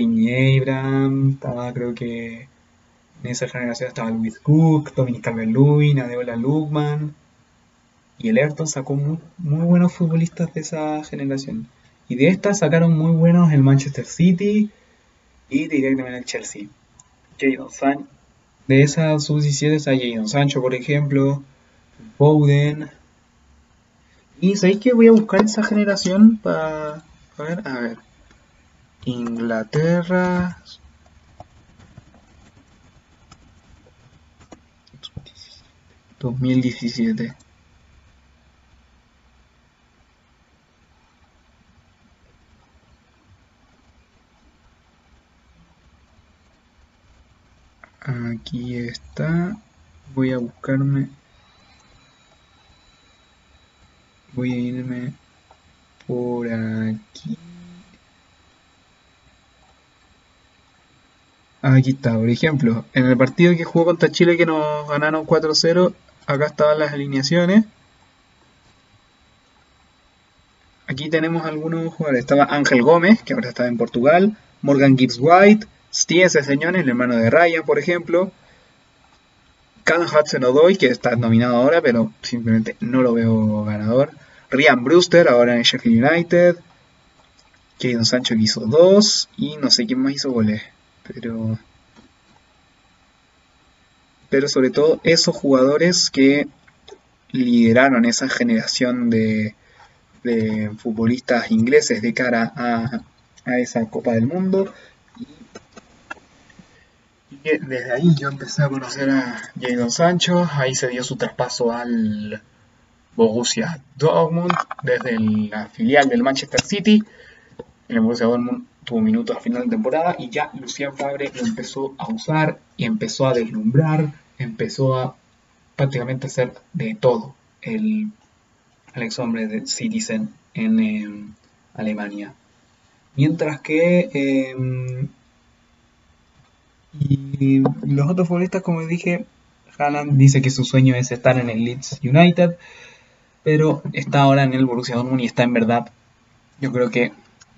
Abraham, estaba creo que... En esa generación estaba Luis Cook, Dominic Calvert-Lewin, Adeola Lukman y el Everton sacó muy, buenos futbolistas de esa generación. Y de esta sacaron muy buenos el Manchester City y directamente el Chelsea. Jadon Sancho. De esa sub-17 está Jadon Sancho, por ejemplo. Bowden. Y sabéis que voy a buscar esa generación para. A ver, a ver. Inglaterra. ...2017... Aquí está. Voy a buscarme Voy a irme por aquí. Aquí está, por ejemplo, en el partido que jugó contra Chile que nos ganaron 4-0, acá estaban las alineaciones. Aquí tenemos algunos jugadores. Estaba Ángel Gómez, que ahora está en Portugal. Morgan Gibbs White. Steve Señores, el hermano de Ryan, por ejemplo. Cam Hudson que está nominado ahora, pero simplemente no lo veo ganador. Ryan Brewster, ahora en Sheffield United. Jadon Sancho que hizo dos. Y no sé quién más hizo goles. Pero. Pero sobre todo esos jugadores que lideraron esa generación de, futbolistas ingleses de cara a, a esa Copa del Mundo. Y, desde ahí yo empecé a conocer a Jadon Sancho, ahí se dio su traspaso al Borussia Dortmund desde la filial del Manchester City. El Borussia Dortmund tuvo minutos a final de temporada y ya Lucien Fabre lo empezó a usar y empezó a deslumbrar, empezó a prácticamente hacer de todo el Alex Hombre de Citizen en em, Alemania. Mientras que em, y los otros futbolistas, como dije, Haaland dice que su sueño es estar en el Leeds United, pero está ahora en el Borussia Dortmund y está en verdad, yo creo que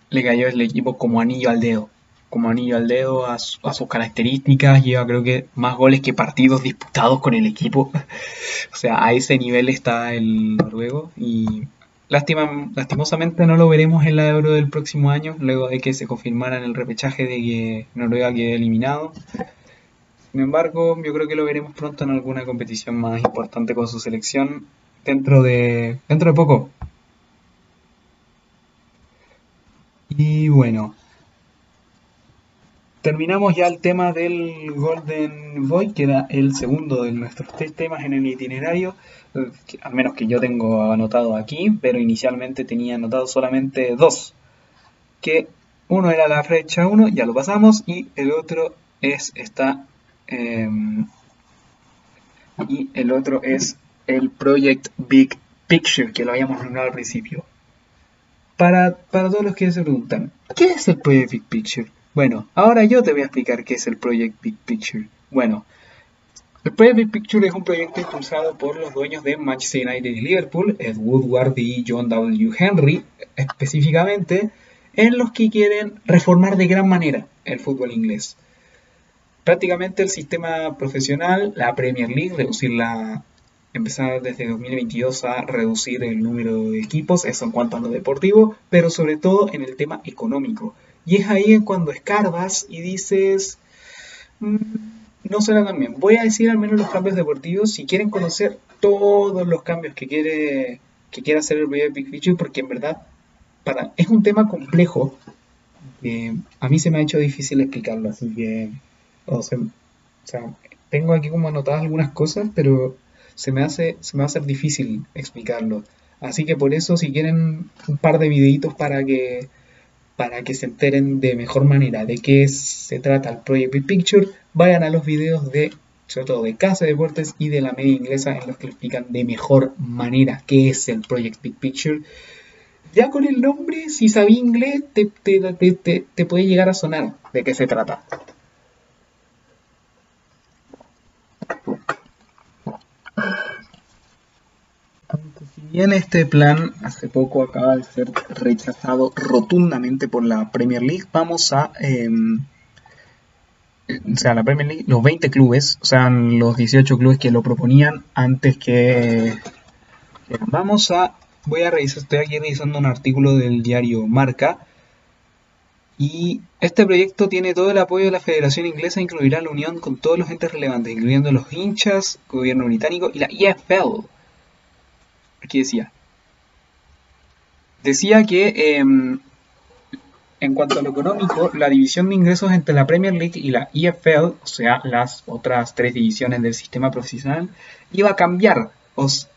le cayó el equipo como anillo al dedo, como anillo al dedo a, sus características, lleva creo que más goles que partidos disputados con el equipo, o sea, a ese nivel está el noruego y lastimosamente no lo veremos en la Euro del próximo año, luego de que se confirmara en el repechaje de que Noruega quede eliminado. Sin embargo, yo creo que lo veremos pronto en alguna competición más importante con su selección dentro de, dentro de poco. Y bueno, terminamos ya el tema del Golden Boy, que era el segundo de nuestros tres temas en el itinerario, al menos que yo tengo anotado aquí, pero inicialmente tenía anotado solamente dos, que uno era la flecha 1, ya lo pasamos, y el otro es esta, em, y el otro es el Project Big Picture, que lo habíamos nombrado al principio. Para, todos los que se preguntan, ¿qué es el Project Big Picture? Bueno, ahora yo te voy a explicar qué es el Project Big Picture. Bueno, el Project Big Picture es un proyecto impulsado por los dueños de Manchester United y Liverpool, Ed Woodward y John W. Henry, específicamente, en los que quieren reformar de gran manera el fútbol inglés. Prácticamente el sistema profesional, la Premier League, reducir la, empezar desde 2022 a reducir el número de equipos, eso en cuanto a lo deportivo, pero sobre todo en el tema económico. Y es ahí cuando escarbas y dices, mm, no será también. Voy a decir al menos los cambios deportivos, si quieren conocer todos los cambios que quiere, que quiere hacer el Big Picture, porque en verdad para, es un tema complejo. a mí se me ha hecho difícil explicarlo, así que, o sea, tengo aquí como anotadas algunas cosas, pero se me hace, se me va a hacer difícil explicarlo. Así que por eso si quieren un par de videitos para que para que se enteren de mejor manera de qué se trata el Project Big Picture, vayan a los videos de sobre todo de Casa de Deportes y de la media inglesa en los que explican de mejor manera qué es el Project Big Picture. Ya con el nombre, si sabía inglés, te, te, te puede llegar a sonar de qué se trata. Bien este plan hace poco acaba de ser rechazado rotundamente por la Premier League, vamos a... Em, o sea, la Premier League, los 20 clubes, o sea, los 18 clubes que lo proponían antes que... Vamos a... Voy a revisar, estoy aquí revisando un artículo del diario Marca. Y este proyecto tiene todo el apoyo de la Federación Inglesa, incluirá la unión con todos los entes relevantes, incluyendo los hinchas, gobierno británico y la EFL, Aquí decía. Decía que em, en cuanto a lo económico, la división de ingresos entre la Premier League y la EFL, o sea, las otras tres divisiones del sistema profesional, iba a cambiar.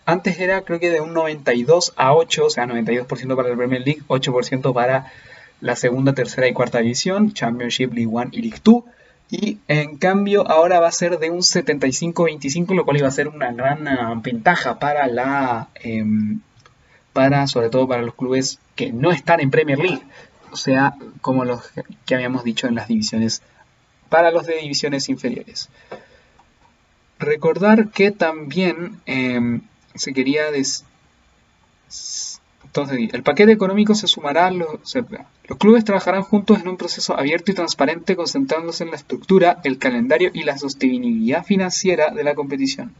antes era creo que de un 92 a 8, o sea, 92% para la Premier League, 8% para la segunda, tercera y cuarta división, Championship, League One y League Two. Y en cambio ahora va a ser de un 75-25, lo cual iba a ser una gran ah, ventaja para la em, para sobre todo para los clubes que no están en Premier League, o sea, como los que habíamos dicho en las divisiones para los de divisiones inferiores. Recordar que también em, se quería entonces, el paquete económico se sumará, los, los clubes trabajarán juntos en un proceso abierto y transparente concentrándose en la estructura, el calendario y la sostenibilidad financiera de la competición.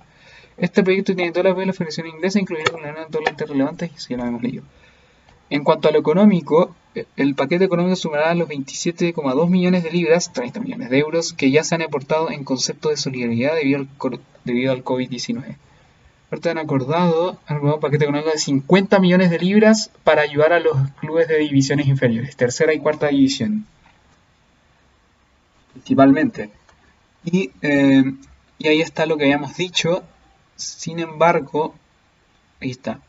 Este proyecto tiene todas las la Federación Inglesa, las totalmente relevantes y si ya lo hemos leído. En cuanto a lo económico, el paquete económico sumará los 27,2 millones de libras, 30 millones de euros, que ya se han aportado en concepto de solidaridad debido al COVID-19. Ahorita han acordado un nuevo paquete económico de 50 millones de libras para ayudar a los clubes de divisiones inferiores, tercera y cuarta división. Principalmente. Y, eh, y ahí está lo que habíamos dicho. Sin embargo, ahí está.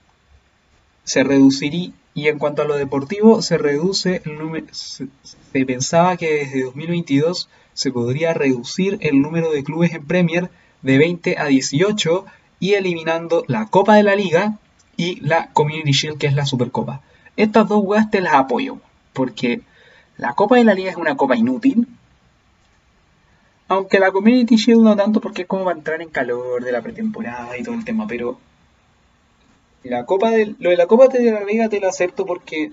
Se reduciría, y en cuanto a lo deportivo, se reduce el número. Se pensaba que desde 2022 se podría reducir el número de clubes en Premier de 20 a 18 y eliminando la Copa de la Liga y la Community Shield, que es la Supercopa. Estas dos weas te las apoyo, porque la Copa de la Liga es una copa inútil. Aunque la Community Shield no tanto porque es como va a entrar en calor de la pretemporada y todo el tema, pero la Copa de, lo de la Copa de la Liga te lo acepto porque,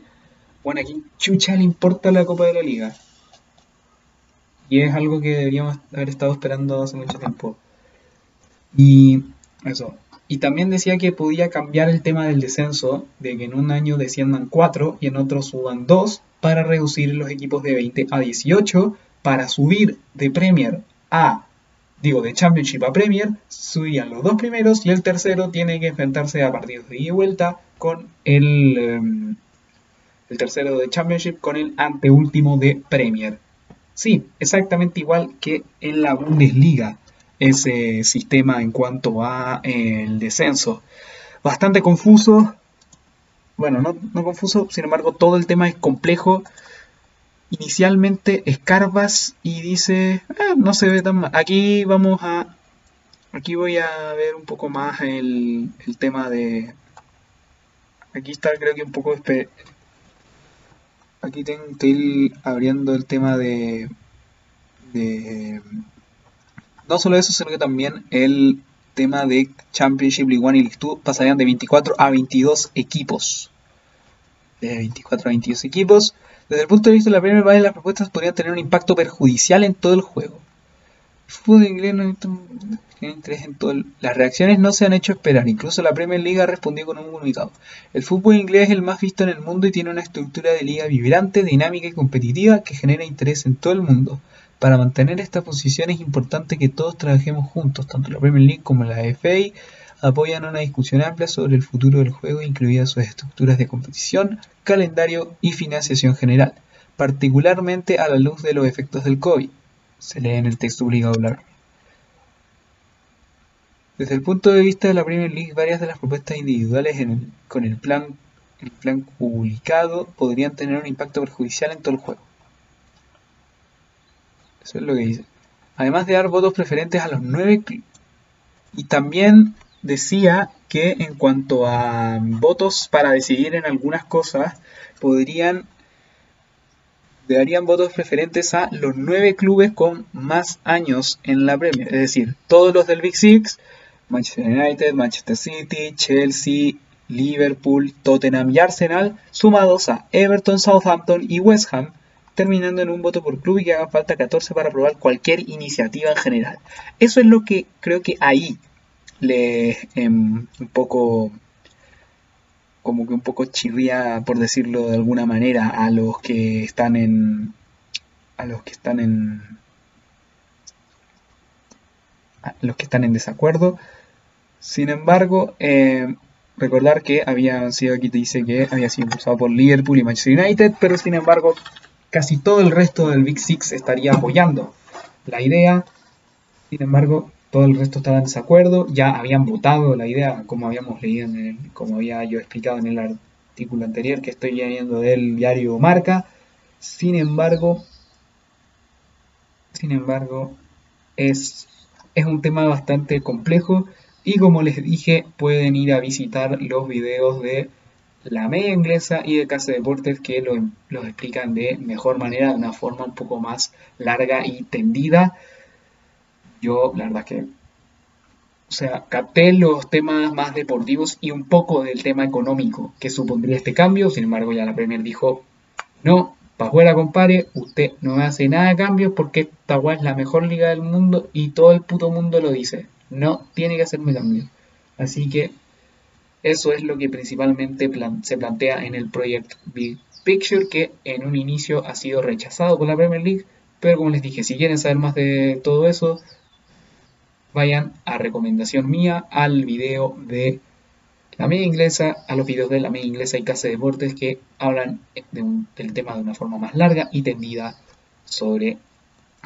bueno, a quién chucha le importa la Copa de la Liga. Y es algo que deberíamos haber estado esperando hace mucho tiempo. Y eso. Y también decía que podía cambiar el tema del descenso, de que en un año desciendan 4 y en otro suban 2, para reducir los equipos de 20 a 18, para subir de Premier a, digo, de Championship a Premier, subían los dos primeros y el tercero tiene que enfrentarse a partidos de ida y vuelta con el, em, el tercero de Championship con el anteúltimo de Premier. Sí, exactamente igual que en la Bundesliga ese sistema en cuanto a el descenso. Bastante confuso. Bueno, no, confuso, sin embargo, todo el tema es complejo. Inicialmente escarbas y dice, eh, no se ve tan mal. Aquí vamos a, aquí voy a ver un poco más el, el tema de, aquí está creo que un poco, aquí tengo, estoy abriendo el tema de, de no solo eso, sino que también el tema de Championship League One y League 2 pasarían de 24 a 22 equipos. De 24 a 22 equipos. Desde el punto de vista de la Premier League, las propuestas podrían tener un impacto perjudicial en todo el juego. El fútbol inglés no interés en todo Las reacciones no se han hecho esperar, incluso la Premier League ha respondido con un comunicado. El fútbol inglés es el más visto en el mundo y tiene una estructura de liga vibrante, dinámica y competitiva que genera interés en todo el mundo. Para mantener esta posición es importante que todos trabajemos juntos, tanto la Premier League como la FA apoyan una discusión amplia sobre el futuro del juego, incluidas sus estructuras de competición, calendario y financiación general, particularmente a la luz de los efectos del COVID. Se lee en el texto obligado a hablar. Desde el punto de vista de la Premier League, varias de las propuestas individuales con el plan, el plan publicado podrían tener un impacto perjudicial en todo el juego. Eso es lo que dice. Además de dar votos preferentes a los nueve y también decía que en cuanto a votos para decidir en algunas cosas, podrían darían votos preferentes a los nueve clubes con más años en la Premier. Es decir, todos los del Big Six, Manchester United, Manchester City, Chelsea, Liverpool, Tottenham y Arsenal, sumados a Everton, Southampton y West Ham, terminando en un voto por club y que haga falta 14 para aprobar cualquier iniciativa en general. Eso es lo que creo que ahí le em, un poco como que un poco chirría por decirlo de alguna manera a los que están en a los que están en a los que están en desacuerdo sin embargo em, recordar que había sido aquí te dice que había sido impulsado por Liverpool y Manchester United pero sin embargo casi todo el resto del Big Six estaría apoyando la idea. Sin embargo, todo el resto estaba en desacuerdo. Ya habían votado la idea, como habíamos leído, en el, como había yo explicado en el artículo anterior que estoy leyendo del diario Marca. Sin embargo, sin embargo, es, es un tema bastante complejo y como les dije, pueden ir a visitar los videos de la media inglesa y de Casa Deportes que lo, los explican de mejor manera, de una forma un poco más larga y tendida. Yo, la verdad que, o sea, capté los temas más deportivos y un poco del tema económico que supondría este cambio. Sin embargo, ya la Premier dijo, no, para afuera, compadre, usted no hace nada de cambios porque esta es la mejor liga del mundo y todo el puto mundo lo dice. No tiene que hacerme cambios. Así que eso es lo que principalmente se plantea en el proyecto Big Picture, que en un inicio ha sido rechazado por la Premier League. Pero como les dije, si quieren saber más de todo eso, vayan a recomendación mía al video de la media inglesa a los videos de la media inglesa y Casa de Deportes que hablan del tema de una forma más larga y tendida sobre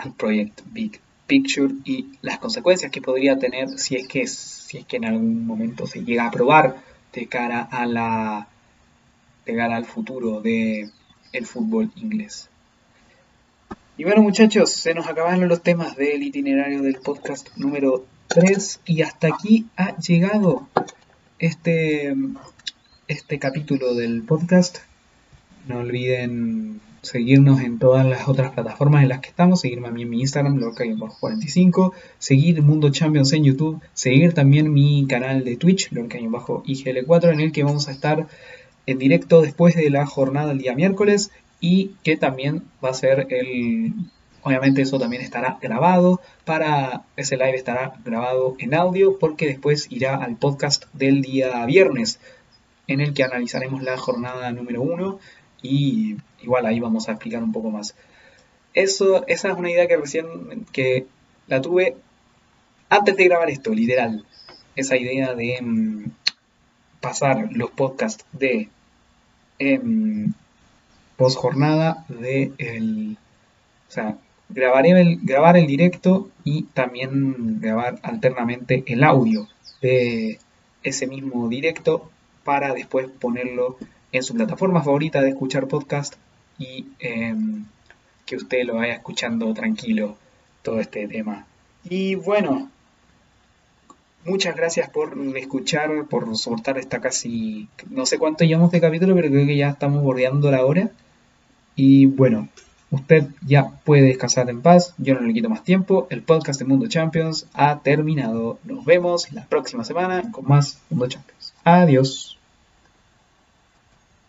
el proyecto Big Picture y las consecuencias que podría tener si es que si es que en algún momento se llega a aprobar de cara a la de cara al futuro del el fútbol inglés. Y bueno muchachos, se nos acabaron los temas del itinerario del podcast número 3 y hasta aquí ha llegado este, este capítulo del podcast. No olviden seguirnos en todas las otras plataformas en las que estamos, seguirme a mí en mi Instagram, lorca-45, seguir Mundo Champions en YouTube, seguir también mi canal de Twitch, lorca-igl4, en el que vamos a estar en directo después de la jornada del día miércoles y que también va a ser el Obviamente eso también estará grabado. Para ese live estará grabado en audio porque después irá al podcast del día viernes en el que analizaremos la jornada número 1 y igual ahí vamos a explicar un poco más. Eso, esa es una idea que recién que la tuve antes de grabar esto, literal. Esa idea de mm, pasar los podcasts de em, post jornada de el, o sea, grabaré el, grabar el directo y también grabar alternamente el audio de ese mismo directo para después ponerlo en su plataforma favorita de escuchar podcast y em, que usted lo vaya escuchando tranquilo todo este tema. Y bueno, muchas gracias por escuchar, por soportar esta casi, no sé cuánto llevamos de capítulo, pero creo que ya estamos bordeando la hora. Y bueno, Usted ya puede descansar en paz, yo no le quito más tiempo. El podcast de Mundo Champions ha terminado. Nos vemos la próxima semana con más Mundo Champions. Adiós.